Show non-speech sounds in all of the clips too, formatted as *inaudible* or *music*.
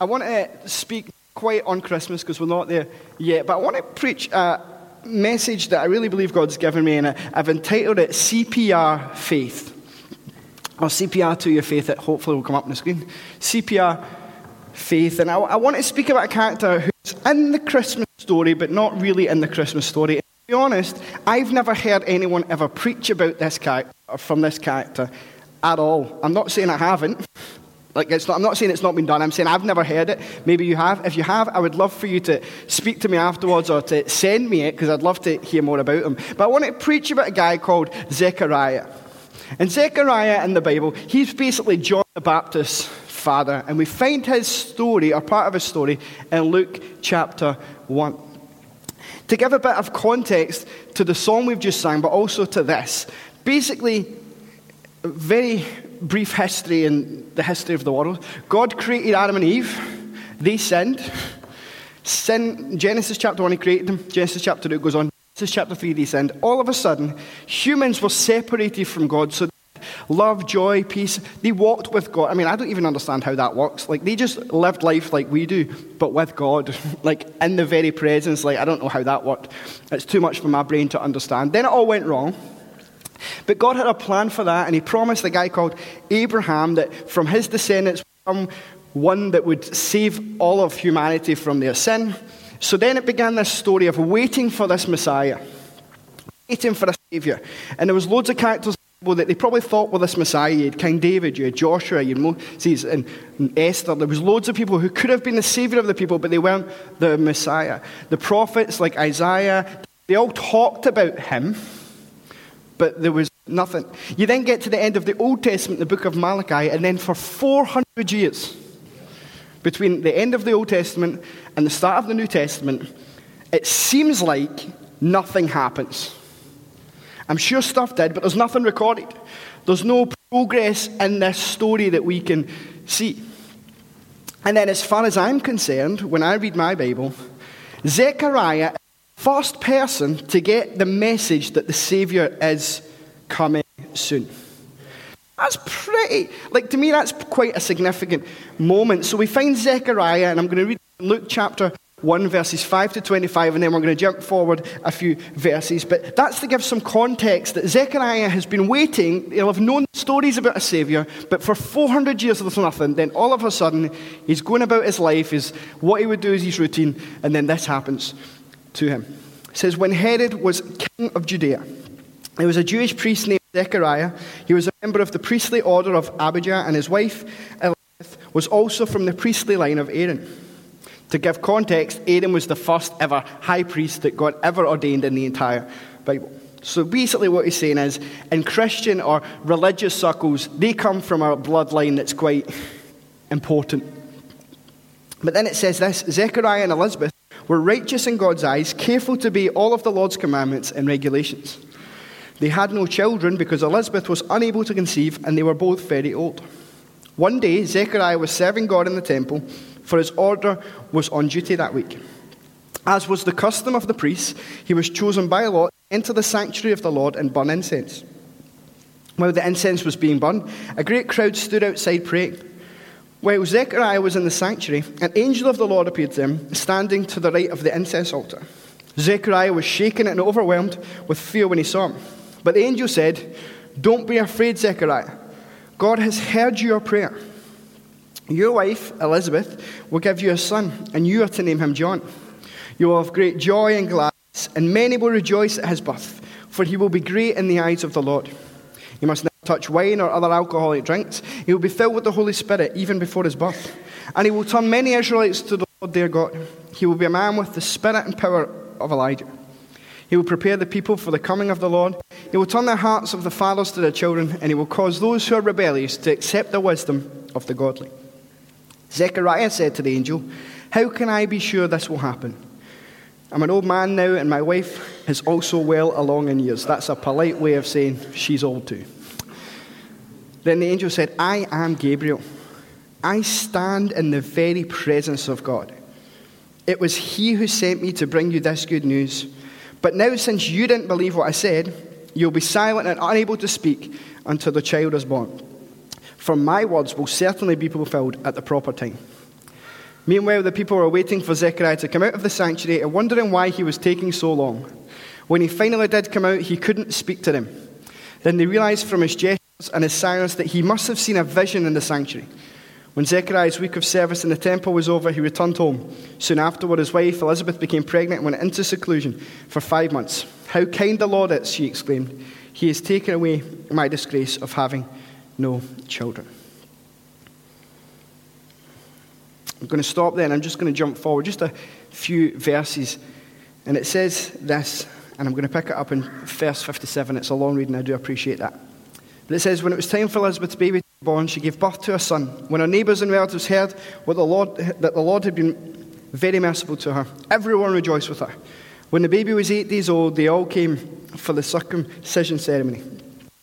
I want to speak quite on Christmas because we're not there yet, but I want to preach a message that I really believe God's given me, and I've entitled it CPR Faith. Or CPR to your faith, that hopefully will come up on the screen. CPR Faith. And I, I want to speak about a character who's in the Christmas story, but not really in the Christmas story. And to be honest, I've never heard anyone ever preach about this character, or from this character at all. I'm not saying I haven't. Like it's not, I'm not saying it's not been done. I'm saying I've never heard it. Maybe you have. If you have, I would love for you to speak to me afterwards or to send me it because I'd love to hear more about him. But I want to preach about a guy called Zechariah. And Zechariah in the Bible, he's basically John the Baptist's father. And we find his story, or part of his story, in Luke chapter 1. To give a bit of context to the song we've just sang, but also to this, basically, very brief history in the history of the world. God created Adam and Eve. They sinned. Sin, Genesis chapter 1, he created them. Genesis chapter 2 goes on. Genesis chapter 3, they sinned. All of a sudden, humans were separated from God. So love, joy, peace. They walked with God. I mean, I don't even understand how that works. Like, they just lived life like we do, but with God, *laughs* like in the very presence. Like, I don't know how that worked. It's too much for my brain to understand. Then it all went wrong. But God had a plan for that, and He promised a guy called Abraham that from his descendants would come one that would save all of humanity from their sin. So then it began this story of waiting for this Messiah, waiting for a Savior. And there was loads of characters that they probably thought were this Messiah. You had King David, you had Joshua, you had Moses, and Esther. There was loads of people who could have been the Savior of the people, but they weren't the Messiah. The prophets like Isaiah, they all talked about him but there was nothing. You then get to the end of the Old Testament, the book of Malachi, and then for 400 years, between the end of the Old Testament and the start of the New Testament, it seems like nothing happens. I'm sure stuff did, but there's nothing recorded. There's no progress in this story that we can see. And then, as far as I'm concerned, when I read my Bible, Zechariah first person to get the message that the Savior is coming soon. That's pretty, like to me, that's quite a significant moment. So we find Zechariah, and I'm going to read Luke chapter 1, verses 5 to 25, and then we're going to jump forward a few verses. But that's to give some context that Zechariah has been waiting. He'll have known stories about a Savior, but for 400 years there's nothing. Then all of a sudden, he's going about his life, is what he would do is his routine, and then this happens to him. It says, When Herod was king of Judea, there was a Jewish priest named Zechariah. He was a member of the priestly order of Abijah, and his wife Elizabeth was also from the priestly line of Aaron. To give context, Aaron was the first ever high priest that God ever ordained in the entire Bible. So basically, what he's saying is, in Christian or religious circles, they come from a bloodline that's quite important. But then it says this Zechariah and Elizabeth were righteous in God's eyes, careful to obey all of the Lord's commandments and regulations. They had no children because Elizabeth was unable to conceive, and they were both very old. One day, Zechariah was serving God in the temple, for his order was on duty that week. As was the custom of the priests, he was chosen by lot to enter the sanctuary of the Lord and burn incense. While the incense was being burned, a great crowd stood outside praying. While Zechariah was in the sanctuary, an angel of the Lord appeared to him, standing to the right of the incense altar. Zechariah was shaken and overwhelmed with fear when he saw him. But the angel said, Don't be afraid, Zechariah. God has heard your prayer. Your wife, Elizabeth, will give you a son, and you are to name him John. You will have great joy and gladness, and many will rejoice at his birth, for he will be great in the eyes of the Lord. You must touch wine or other alcoholic drinks. He will be filled with the Holy Spirit even before his birth. And he will turn many Israelites to the Lord their God. He will be a man with the spirit and power of Elijah. He will prepare the people for the coming of the Lord. He will turn the hearts of the fathers to their children, and he will cause those who are rebellious to accept the wisdom of the godly. Zechariah said to the angel, How can I be sure this will happen? I'm an old man now, and my wife is also well along in years. That's a polite way of saying she's old too. Then the angel said, I am Gabriel. I stand in the very presence of God. It was he who sent me to bring you this good news. But now, since you didn't believe what I said, you'll be silent and unable to speak until the child is born. For my words will certainly be fulfilled at the proper time. Meanwhile, the people were waiting for Zechariah to come out of the sanctuary and wondering why he was taking so long. When he finally did come out, he couldn't speak to them. Then they realized from his gestures and his silence that he must have seen a vision in the sanctuary. When Zechariah's week of service in the temple was over, he returned home. Soon afterward, his wife Elizabeth became pregnant and went into seclusion for five months. How kind the Lord is, she exclaimed. He has taken away my disgrace of having no children. I'm going to stop there and I'm just going to jump forward just a few verses. And it says this, and I'm going to pick it up in verse 57. It's a long reading, I do appreciate that. But it says, When it was time for Elizabeth's baby to be born, she gave birth to a son. When her neighbours and relatives heard what the Lord, that the Lord had been very merciful to her, everyone rejoiced with her. When the baby was eight days old, they all came for the circumcision ceremony.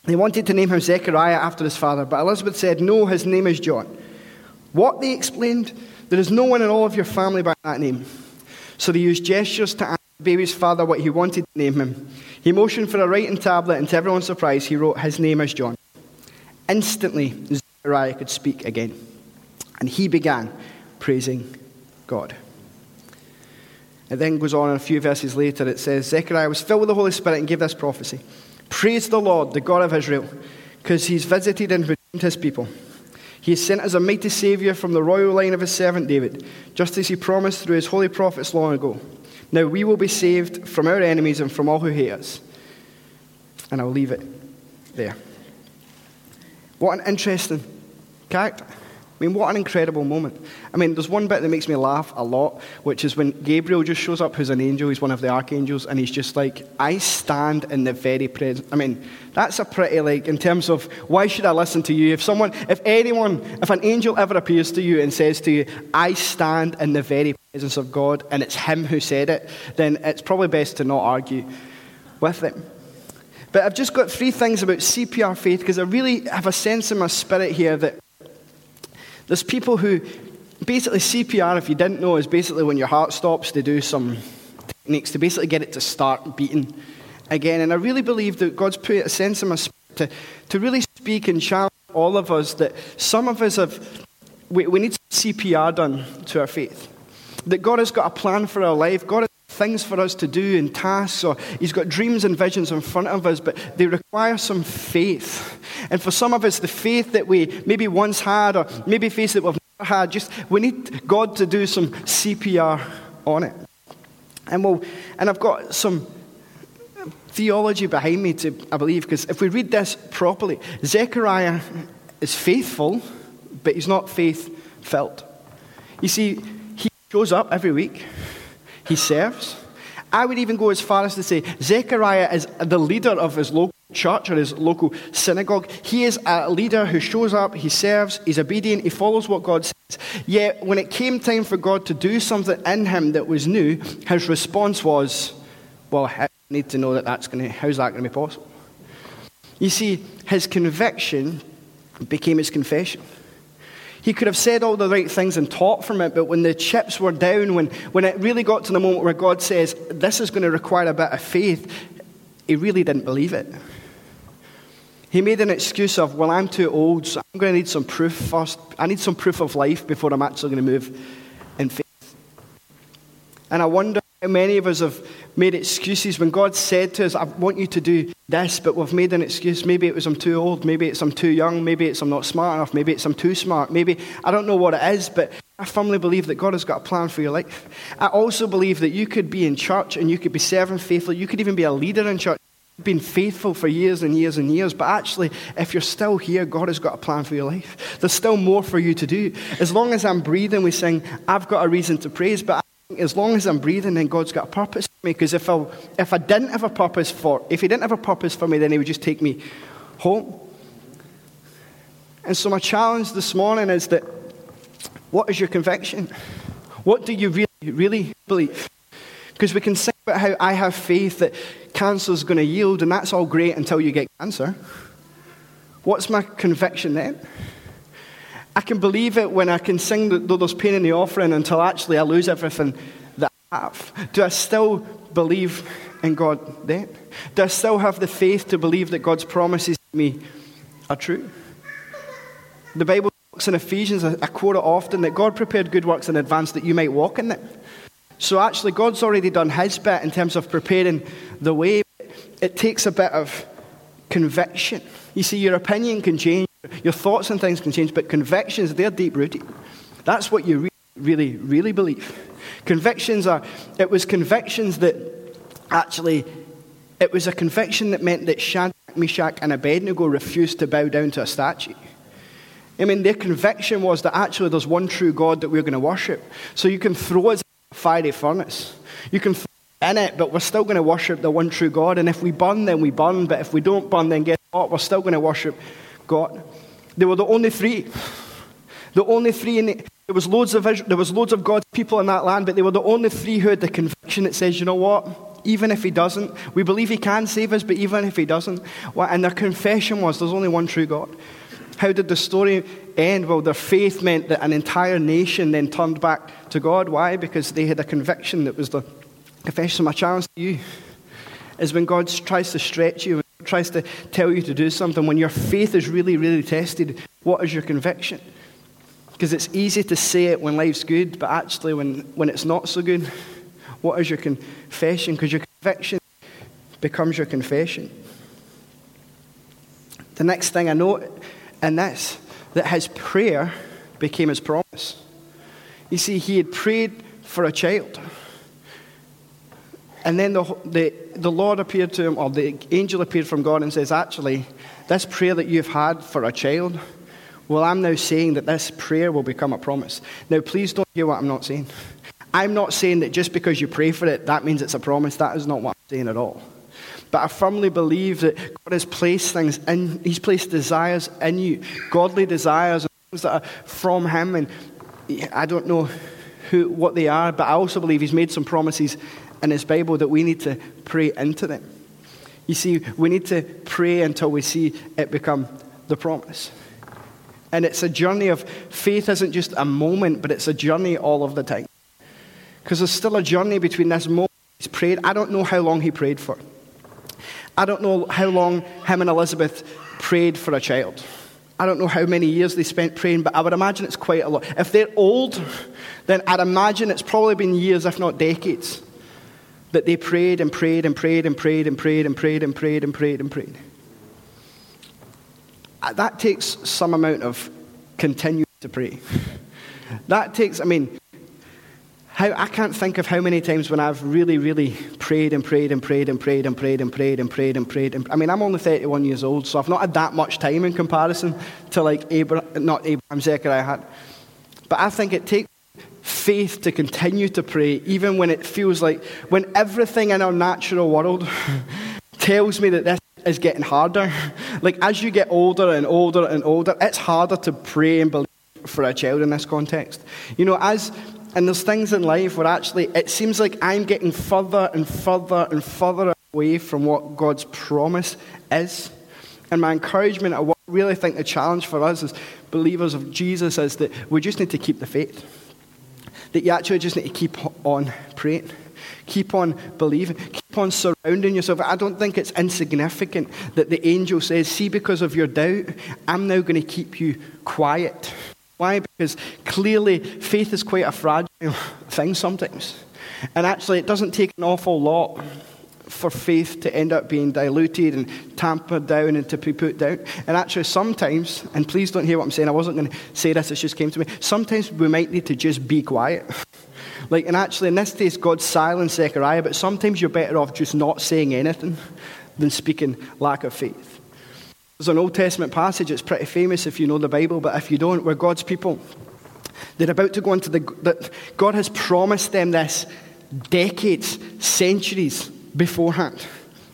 They wanted to name him Zechariah after his father, but Elizabeth said, No, his name is John. What, they explained, there is no one in all of your family by that name. So they used gestures to baby's father what he wanted to name him. He motioned for a writing tablet, and to everyone's surprise, he wrote, His name is John. Instantly, Zechariah could speak again, and he began praising God. It then goes on a few verses later. It says, Zechariah was filled with the Holy Spirit and gave this prophecy Praise the Lord, the God of Israel, because he's visited and redeemed his people. He is sent as a mighty Saviour from the royal line of his servant David, just as he promised through his holy prophets long ago. Now we will be saved from our enemies and from all who hate us. And I'll leave it there. What an interesting character. I mean, what an incredible moment. I mean, there's one bit that makes me laugh a lot, which is when Gabriel just shows up, who's an angel, he's one of the archangels, and he's just like, I stand in the very presence. I mean, that's a pretty, like, in terms of why should I listen to you? If someone, if anyone, if an angel ever appears to you and says to you, I stand in the very presence of God, and it's him who said it, then it's probably best to not argue with him. But I've just got three things about CPR faith because I really have a sense in my spirit here that there's people who basically CPR, if you didn't know, is basically when your heart stops they do some techniques to basically get it to start beating again. And I really believe that God's put a sense in my spirit to, to really speak and challenge all of us that some of us have, we, we need CPR done to our faith. That God has got a plan for our life. God things for us to do and tasks, or He's got dreams and visions in front of us, but they require some faith. And for some of us, the faith that we maybe once had, or maybe faith that we've never had, just we need God to do some CPR on it. And well, and I've got some theology behind me to, I believe, because if we read this properly, Zechariah is faithful, but he's not faith felt. You see, he shows up every week he serves. I would even go as far as to say Zechariah is the leader of his local church or his local synagogue. He is a leader who shows up, he serves, he's obedient, he follows what God says. Yet, when it came time for God to do something in him that was new, his response was, Well, I need to know that that's going to, how's that going to be possible? You see, his conviction became his confession. He could have said all the right things and taught from it, but when the chips were down, when, when it really got to the moment where God says, This is going to require a bit of faith, he really didn't believe it. He made an excuse of, Well, I'm too old, so I'm going to need some proof first. I need some proof of life before I'm actually going to move in faith. And I wonder many of us have made excuses when God said to us, I want you to do this, but we've made an excuse. Maybe it was I'm too old, maybe it's I'm too young, maybe it's I'm not smart enough, maybe it's I'm too smart, maybe I don't know what it is, but I firmly believe that God has got a plan for your life. I also believe that you could be in church and you could be serving faithfully, you could even be a leader in church. Been faithful for years and years and years, but actually, if you're still here, God has got a plan for your life. There's still more for you to do. As long as I'm breathing, we sing, I've got a reason to praise, but as long as I'm breathing, then God's got a purpose for me. Because if I, if I didn't have a purpose for, if He didn't have a purpose for me, then He would just take me home. And so my challenge this morning is that, what is your conviction? What do you really, really believe? Because we can sing about how I have faith that cancer is going to yield, and that's all great until you get cancer. What's my conviction then? I can believe it when I can sing though there's pain in the offering until actually I lose everything that I have. Do I still believe in God then? Do I still have the faith to believe that God's promises to me are true? The Bible talks in Ephesians, I, I quote it often, that God prepared good works in advance that you might walk in them. So actually, God's already done his bit in terms of preparing the way. It takes a bit of conviction. You see, your opinion can change, your thoughts and things can change, but convictions, they're deep rooted. That's what you really, really really believe. Convictions are, it was convictions that actually, it was a conviction that meant that Shadrach, Meshach, and Abednego refused to bow down to a statue. I mean, their conviction was that actually there's one true God that we're going to worship. So you can throw us in a fiery furnace. You can in it, but we're still going to worship the one true God. And if we burn, then we burn. But if we don't burn, then guess what? We're still going to worship God. They were the only three. The only three in the, there was loads of there was loads of God's people in that land, but they were the only three who had the conviction that says, you know what? Even if he doesn't, we believe he can save us, but even if he doesn't, well, and their confession was there's only one true God. How did the story end? Well, their faith meant that an entire nation then turned back to God. Why? Because they had a conviction that was the confession. My challenge to you is when God tries to stretch you, tries to tell you to do something, when your faith is really, really tested, what is your conviction? Because it's easy to say it when life's good, but actually, when, when it's not so good, what is your confession? Because your conviction becomes your confession. The next thing I note in this that his prayer became his promise. You see, he had prayed for a child. And then the, the, the Lord appeared to him, or the angel appeared from God and says, Actually, this prayer that you've had for a child, well, I'm now saying that this prayer will become a promise. Now, please don't hear what I'm not saying. I'm not saying that just because you pray for it, that means it's a promise. That is not what I'm saying at all. But I firmly believe that God has placed things in, He's placed desires in you, godly desires, and things that are from Him. And I don't know who, what they are, but I also believe He's made some promises in His Bible that we need to pray into them. You see, we need to pray until we see it become the promise. And it's a journey of faith, isn't just a moment, but it's a journey all of the time. Because there's still a journey between this moment he's prayed. I don't know how long he prayed for. I don't know how long him and Elizabeth prayed for a child. I don't know how many years they spent praying, but I would imagine it's quite a lot. If they're old, then I'd imagine it's probably been years, if not decades, that they prayed and prayed and prayed and prayed and prayed and prayed and prayed and prayed and prayed. That takes some amount of continuing to pray. That takes, I mean, how, I can't think of how many times when I've really, really prayed and prayed and prayed and prayed and prayed and prayed and prayed and prayed. I mean, I'm only 31 years old, so I've not had that much time in comparison to like Abraham, not Abraham, Zechariah had. But I think it takes faith to continue to pray, even when it feels like, when everything in our natural world *laughs* tells me that this is getting harder. Like, as you get older and older and older, it's harder to pray and believe for a child in this context. You know, as and there's things in life where actually it seems like I'm getting further and further and further away from what God's promise is. And my encouragement, I really think the challenge for us as believers of Jesus is that we just need to keep the faith. That you actually just need to keep on praying. Keep on believing. Keep on surrounding yourself. I don't think it's insignificant that the angel says, See, because of your doubt, I'm now going to keep you quiet. Why? Because clearly faith is quite a fragile thing sometimes. And actually, it doesn't take an awful lot for faith to end up being diluted and tampered down and to be put down. And actually, sometimes, and please don't hear what I'm saying, I wasn't going to say this, it just came to me. Sometimes we might need to just be quiet. *laughs* like, and actually, in this case, God silenced Zechariah, but sometimes you're better off just not saying anything than speaking lack of faith. There's an Old Testament passage, it's pretty famous if you know the Bible, but if you don't, we're God's people. They're about to go into the. God has promised them this decades, centuries beforehand.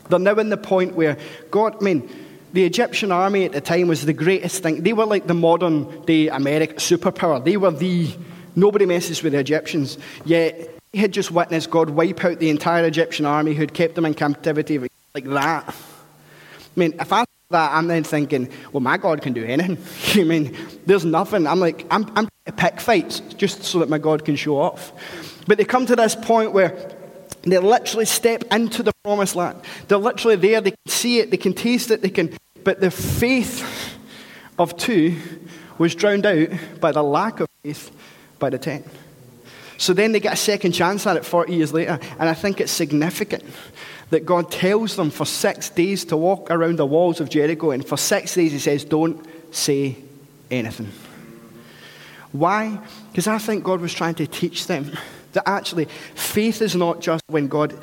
They're now in the point where God, I mean, the Egyptian army at the time was the greatest thing. They were like the modern day American superpower. They were the. Nobody messes with the Egyptians. Yet, he had just witnessed God wipe out the entire Egyptian army who'd kept them in captivity like that. I mean, if I that, I'm then thinking, well, my God can do anything. *laughs* I mean, there's nothing. I'm like, I'm, I'm pick fights just so that my God can show off. But they come to this point where they literally step into the promised land. They're literally there. They can see it. They can taste it. They can. But the faith of two was drowned out by the lack of faith by the ten. So then they get a second chance at it 40 years later, and I think it's significant that God tells them for six days to walk around the walls of Jericho, and for six days He says, Don't say anything. Why? Because I think God was trying to teach them that actually faith is not just when God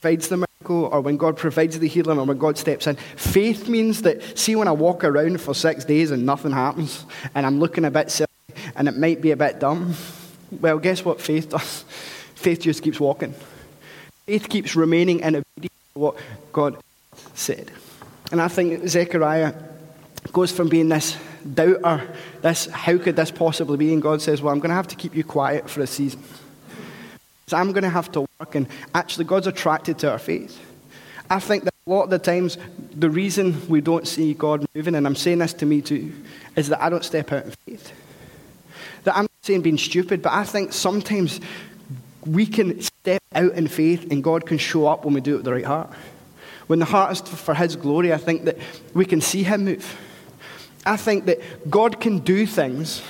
provides the miracle or when God provides the healing or when God steps in. Faith means that, see, when I walk around for six days and nothing happens and I'm looking a bit silly and it might be a bit dumb, well, guess what faith does? *laughs* Faith just keeps walking. Faith keeps remaining in obedience to what God said. And I think Zechariah goes from being this doubter, this, how could this possibly be? And God says, well, I'm going to have to keep you quiet for a season. So I'm going to have to work. And actually, God's attracted to our faith. I think that a lot of the times, the reason we don't see God moving, and I'm saying this to me too, is that I don't step out in faith. That I'm not saying being stupid, but I think sometimes we can step out in faith and God can show up when we do it with the right heart. When the heart is for His glory, I think that we can see Him move. I think that God can do things.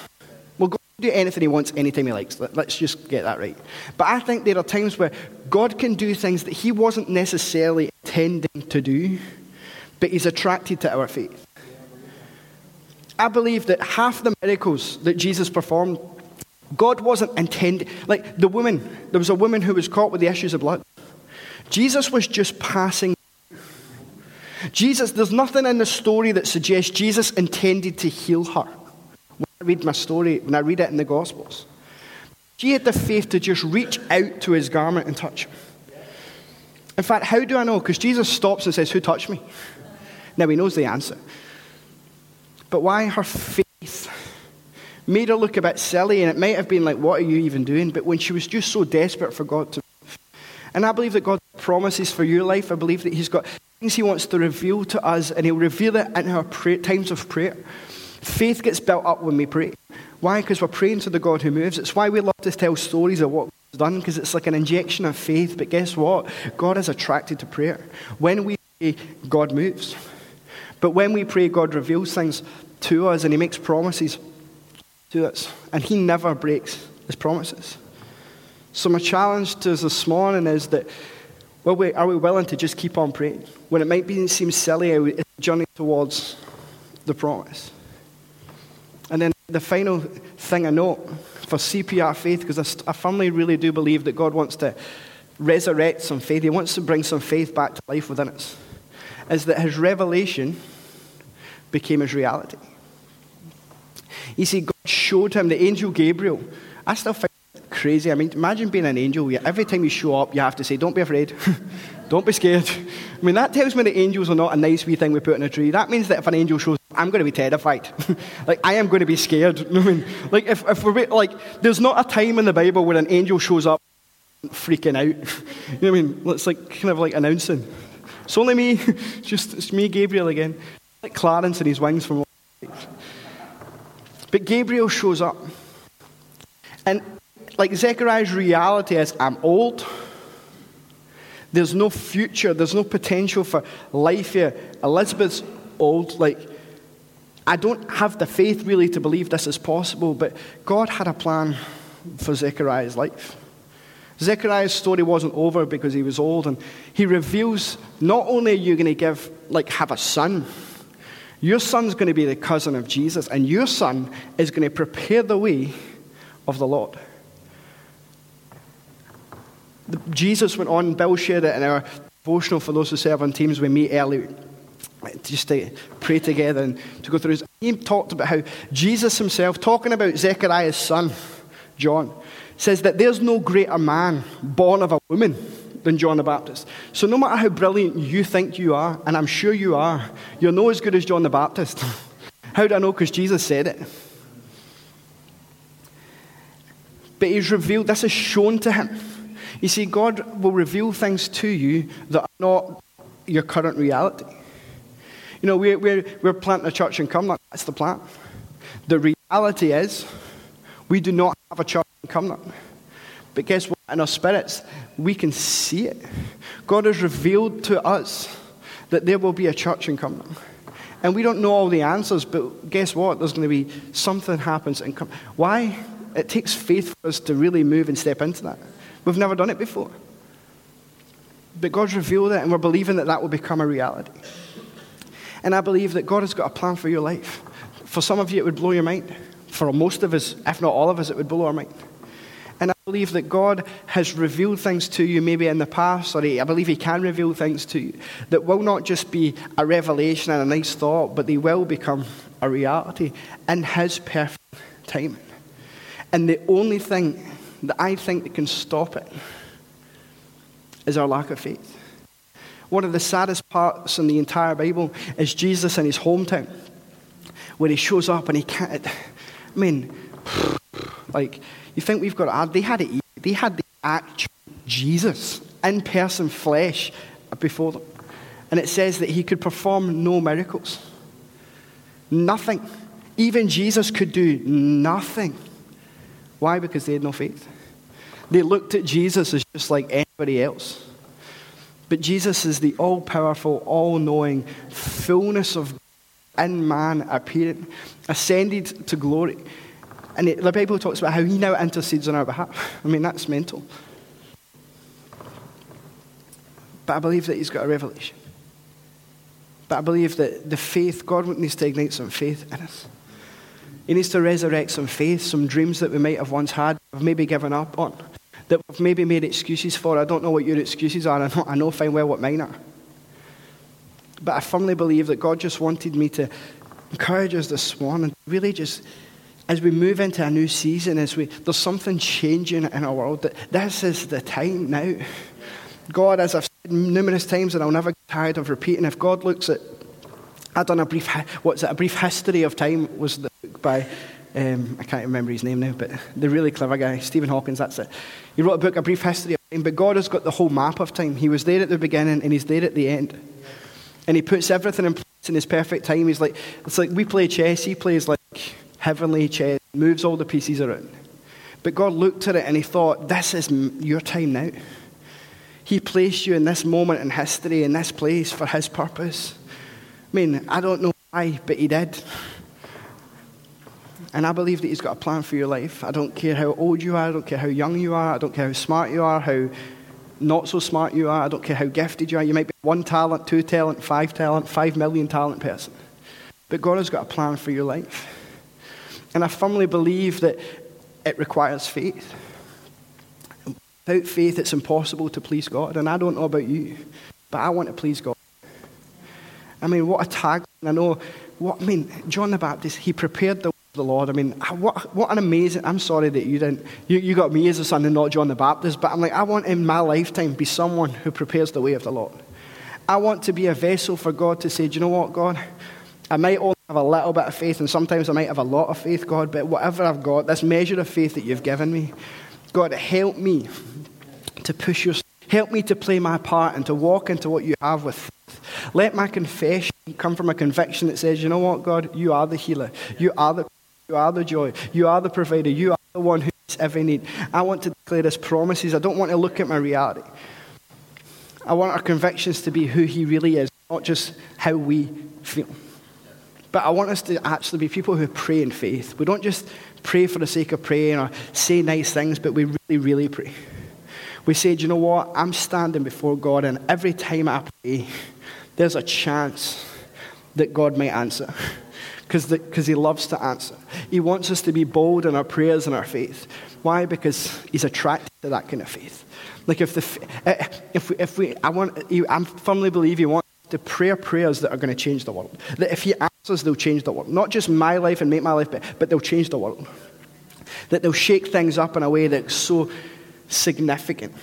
Do anything He wants anytime He likes. Let's just get that right. But I think there are times where God can do things that He wasn't necessarily intending to do, but He's attracted to our faith. I believe that half the miracles that Jesus performed, God wasn't intending. Like the woman, there was a woman who was caught with the issues of blood. Jesus was just passing. Jesus, there's nothing in the story that suggests Jesus intended to heal her. Read my story, when I read it in the Gospels, she had the faith to just reach out to his garment and touch him. In fact, how do I know? Because Jesus stops and says, Who touched me? Now he knows the answer. But why her faith made her look a bit silly, and it might have been like, What are you even doing? But when she was just so desperate for God to. And I believe that God promises for your life. I believe that He's got things He wants to reveal to us, and He'll reveal it in our times of prayer. Faith gets built up when we pray. Why? Because we're praying to the God who moves. It's why we love to tell stories of what God's done, because it's like an injection of faith. But guess what? God is attracted to prayer. When we pray, God moves. But when we pray, God reveals things to us and He makes promises to us. And He never breaks His promises. So, my challenge to us this morning is that well, we, are we willing to just keep on praying? When it might be, seem silly, it's a journey towards the promise. The final thing I note for CPR faith, because I, I firmly really do believe that God wants to resurrect some faith, He wants to bring some faith back to life within us, is that His revelation became His reality. You see, God showed him the angel Gabriel. I still find it crazy. I mean, imagine being an angel. Every time you show up, you have to say, Don't be afraid. *laughs* Don't be scared. I mean, that tells me that angels are not a nice wee thing we put in a tree. That means that if an angel shows I'm going to be terrified. *laughs* like, I am going to be scared. *laughs* I mean, like, if, if we're, like, there's not a time in the Bible where an angel shows up freaking out. *laughs* you know what I mean? It's like kind of like announcing. It's only me. Just, it's me, Gabriel again. Like Clarence and his wings from. But Gabriel shows up. And like Zechariah's reality is I'm old. There's no future. There's no potential for life here. Elizabeth's old. Like, I don't have the faith really to believe this is possible, but God had a plan for Zechariah's life. Zechariah's story wasn't over because he was old, and he reveals not only are you going to give, like, have a son, your son's going to be the cousin of Jesus, and your son is going to prepare the way of the Lord. Jesus went on, Bill shared it in our devotional for those who serve on teams. We meet early just to pray together and to go through. He talked about how Jesus himself, talking about Zechariah's son, John, says that there's no greater man born of a woman than John the Baptist. So, no matter how brilliant you think you are, and I'm sure you are, you're no as good as John the Baptist. *laughs* how do I know? Because Jesus said it. But he's revealed, this is shown to him. You see, God will reveal things to you that are not your current reality. You know, we're, we're, we're planting a church in Cumnock. That's the plan. The reality is, we do not have a church in Cumnock. But guess what? In our spirits, we can see it. God has revealed to us that there will be a church in Cumnock. And we don't know all the answers, but guess what? There's going to be something happens. in come. Why? It takes faith for us to really move and step into that. We've never done it before. But God's revealed it, and we're believing that that will become a reality. And I believe that God has got a plan for your life. For some of you, it would blow your mind. For most of us, if not all of us, it would blow our mind. And I believe that God has revealed things to you maybe in the past, or I believe He can reveal things to you that will not just be a revelation and a nice thought, but they will become a reality in His perfect timing. And the only thing that I think that can stop it is our lack of faith. One of the saddest parts in the entire Bible is Jesus in his hometown, where he shows up and he can't. I mean, *sighs* like, you think we've got to add, they had it they had the actual Jesus in person flesh before them. And it says that he could perform no miracles. Nothing. Even Jesus could do nothing. Why? Because they had no faith. They looked at Jesus as just like anybody else. But Jesus is the all powerful, all knowing fullness of in man appearing, ascended to glory. And it, the Bible talks about how he now intercedes on our behalf. I mean, that's mental. But I believe that he's got a revelation. But I believe that the faith, God needs to ignite some faith in us. He needs to resurrect some faith, some dreams that we might have once had, have maybe given up on, that we've maybe made excuses for. I don't know what your excuses are. I know, I know fine well what mine are. But I firmly believe that God just wanted me to encourage us this morning, really just as we move into a new season, as we, there's something changing in our world, that this is the time now. God, as I've said numerous times, and I'll never get tired of repeating, if God looks at, I've done a brief, what's it, a brief history of time was the by, um, I can't remember his name now, but the really clever guy, Stephen Hawkins, that's it. He wrote a book, A Brief History of Time, but God has got the whole map of time. He was there at the beginning and he's there at the end. And he puts everything in place in his perfect time. He's like, it's like we play chess, he plays like heavenly chess, moves all the pieces around. But God looked at it and he thought, This is your time now. He placed you in this moment in history, in this place for his purpose. I mean, I don't know why, but he did. And I believe that he's got a plan for your life. I don't care how old you are, I don't care how young you are, I don't care how smart you are, how not so smart you are, I don't care how gifted you are. You might be one talent, two talent, five talent, five million talent person. But God has got a plan for your life. And I firmly believe that it requires faith. Without faith, it's impossible to please God. And I don't know about you, but I want to please God. I mean, what a tag. I know, what, I mean, John the Baptist, he prepared the the Lord. I mean, what, what an amazing. I'm sorry that you didn't. You, you got me as a son and not John the Baptist, but I'm like, I want in my lifetime be someone who prepares the way of the Lord. I want to be a vessel for God to say, do you know what, God? I might only have a little bit of faith, and sometimes I might have a lot of faith, God, but whatever I've got, this measure of faith that you've given me, God, help me to push your, help me to play my part and to walk into what you have with faith. Let my confession come from a conviction that says, you know what, God, you are the healer, you are the, you are the joy, you are the provider, you are the one who meets every need. I want to declare his promises. I don't want to look at my reality. I want our convictions to be who he really is, not just how we feel. But I want us to actually be people who pray in faith. We don't just pray for the sake of praying or say nice things, but we really, really pray. We say, Do you know what? I'm standing before God, and every time I pray, there's a chance that God might answer. Because he loves to answer. He wants us to be bold in our prayers and our faith. Why? Because he's attracted to that kind of faith. Like if the eh, if we, if we I want I firmly believe he wants to pray prayers that are going to change the world. That if he answers, they'll change the world. Not just my life and make my life better, but they'll change the world. That they'll shake things up in a way that's so significant.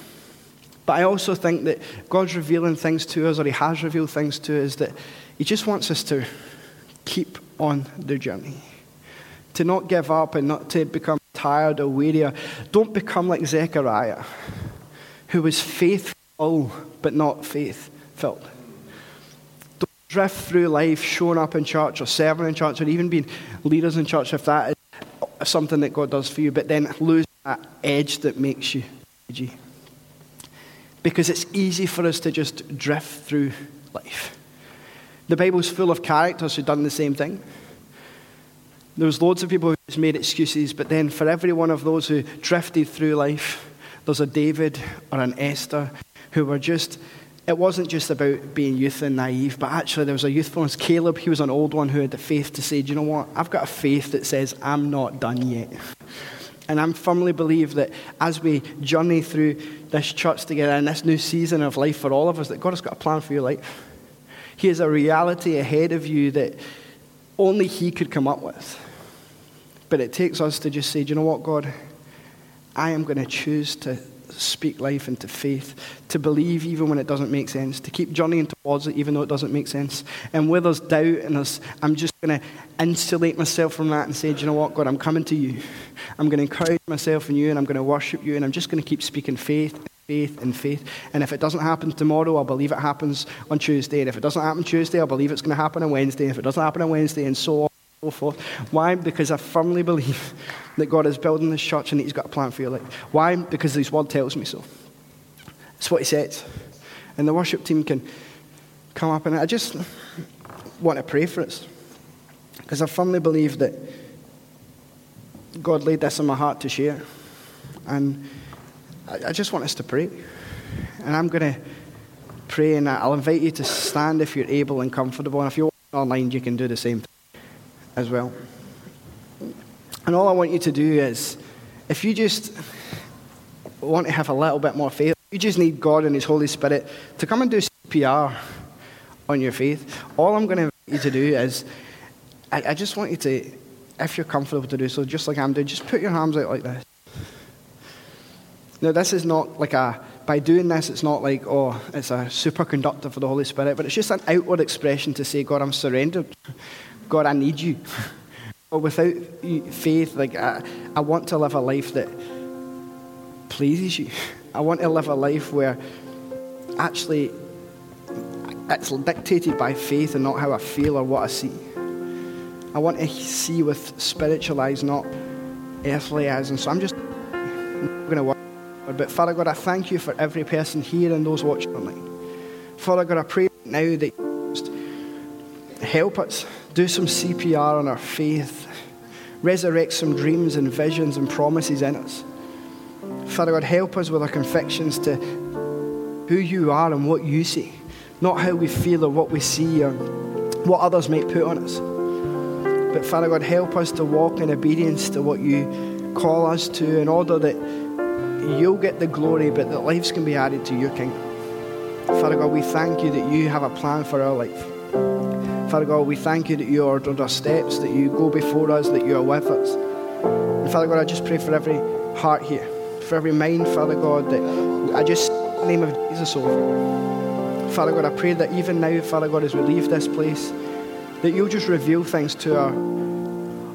But I also think that God's revealing things to us, or He has revealed things to us, that He just wants us to keep on the journey. To not give up and not to become tired or weary. Don't become like Zechariah, who was faithful but not faith filled Don't drift through life showing up in church or serving in church or even being leaders in church if that is something that God does for you, but then lose that edge that makes you edgy. Because it's easy for us to just drift through life. The Bible's full of characters who've done the same thing. There was loads of people who made excuses, but then for every one of those who drifted through life, there's a David or an Esther who were just, it wasn't just about being youth and naive, but actually there was a youthfulness. Caleb, he was an old one who had the faith to say, do you know what? I've got a faith that says, I'm not done yet. And I firmly believe that as we journey through this church together and this new season of life for all of us, that God has got a plan for your life. He has a reality ahead of you that only He could come up with. But it takes us to just say, do you know what, God? I am going to choose to speak life into faith, to believe even when it doesn't make sense, to keep journeying towards it even though it doesn't make sense. And where there's doubt and there's, I'm just going to insulate myself from that and say, Do you know what, God, I'm coming to you. I'm going to encourage myself in you and I'm going to worship you and I'm just going to keep speaking faith faith and faith. And if it doesn't happen tomorrow, I'll believe it happens on Tuesday. And if it doesn't happen Tuesday, I'll believe it's going to happen on Wednesday. If it doesn't happen on Wednesday, and so on and so forth. Why? Because I firmly believe *laughs* that God is building this church and He's got a plan for your life. Why? Because His word tells me so. It's what He says. And the worship team can come up, and I just want to pray for us. Because I firmly believe that God laid this in my heart to share. And I, just want us to pray. And I'm going to pray, and I'll invite you to stand if you're able and comfortable. And if you're online, you can do the same thing as well. And all I want you to do is, if you just want to have a little bit more faith, you just need God and His Holy Spirit to come and do CPR on your faith. All I'm going to invite you to do is, I, I just want you to, if you're comfortable to do so, just like I'm doing, just put your arms out like this. Now, this is not like a, by doing this, it's not like, oh, it's a superconductor for the Holy Spirit, but it's just an outward expression to say, God, I'm surrendered. God, I need you. *laughs* But without faith, like, I, I want to live a life that pleases you. *laughs* I want to live a life where actually it's dictated by faith and not how I feel or what I see. I want to see with spiritual eyes, not earthly eyes. And so I'm just going to work. But Father God, I thank you for every person here and those watching online. Father God, I pray now that you just help us do some CPR on our faith, resurrect some dreams and visions and promises in us. Father God, help us with our convictions to who you are and what you see, not how we feel or what we see or what others might put on us. But Father God, help us to walk in obedience to what you call us to in order that you'll get the glory, but that lives can be added to your kingdom. Father God, we thank you that you have a plan for our life. Father God, we thank you that you ordered our steps, that you go before us, that you are with us. And Father God, I just pray for every heart here, for every mind, Father God, that I just name of Jesus over. Father God, I pray that even now, Father God, as we leave this place, that you'll just reveal things to our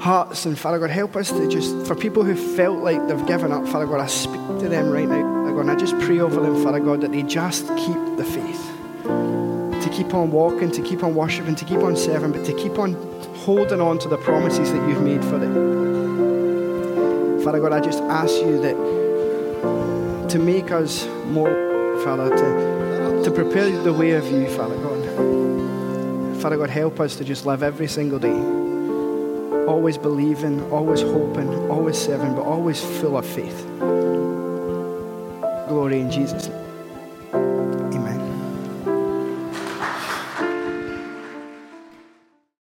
hearts. And Father God, help us to just, for people who felt like they've given up, Father God, I speak to them right now. Father God, and I just pray over them, Father God, that they just keep the faith. To keep on walking, to keep on worshiping, to keep on serving, but to keep on holding on to the promises that you've made for them. Father God, I just ask you that to make us more, Father, to, to prepare the way of you, Father God. Father God, help us to just live every single day always believing, always hoping, always serving, but always full of faith. Glory in Jesus' name.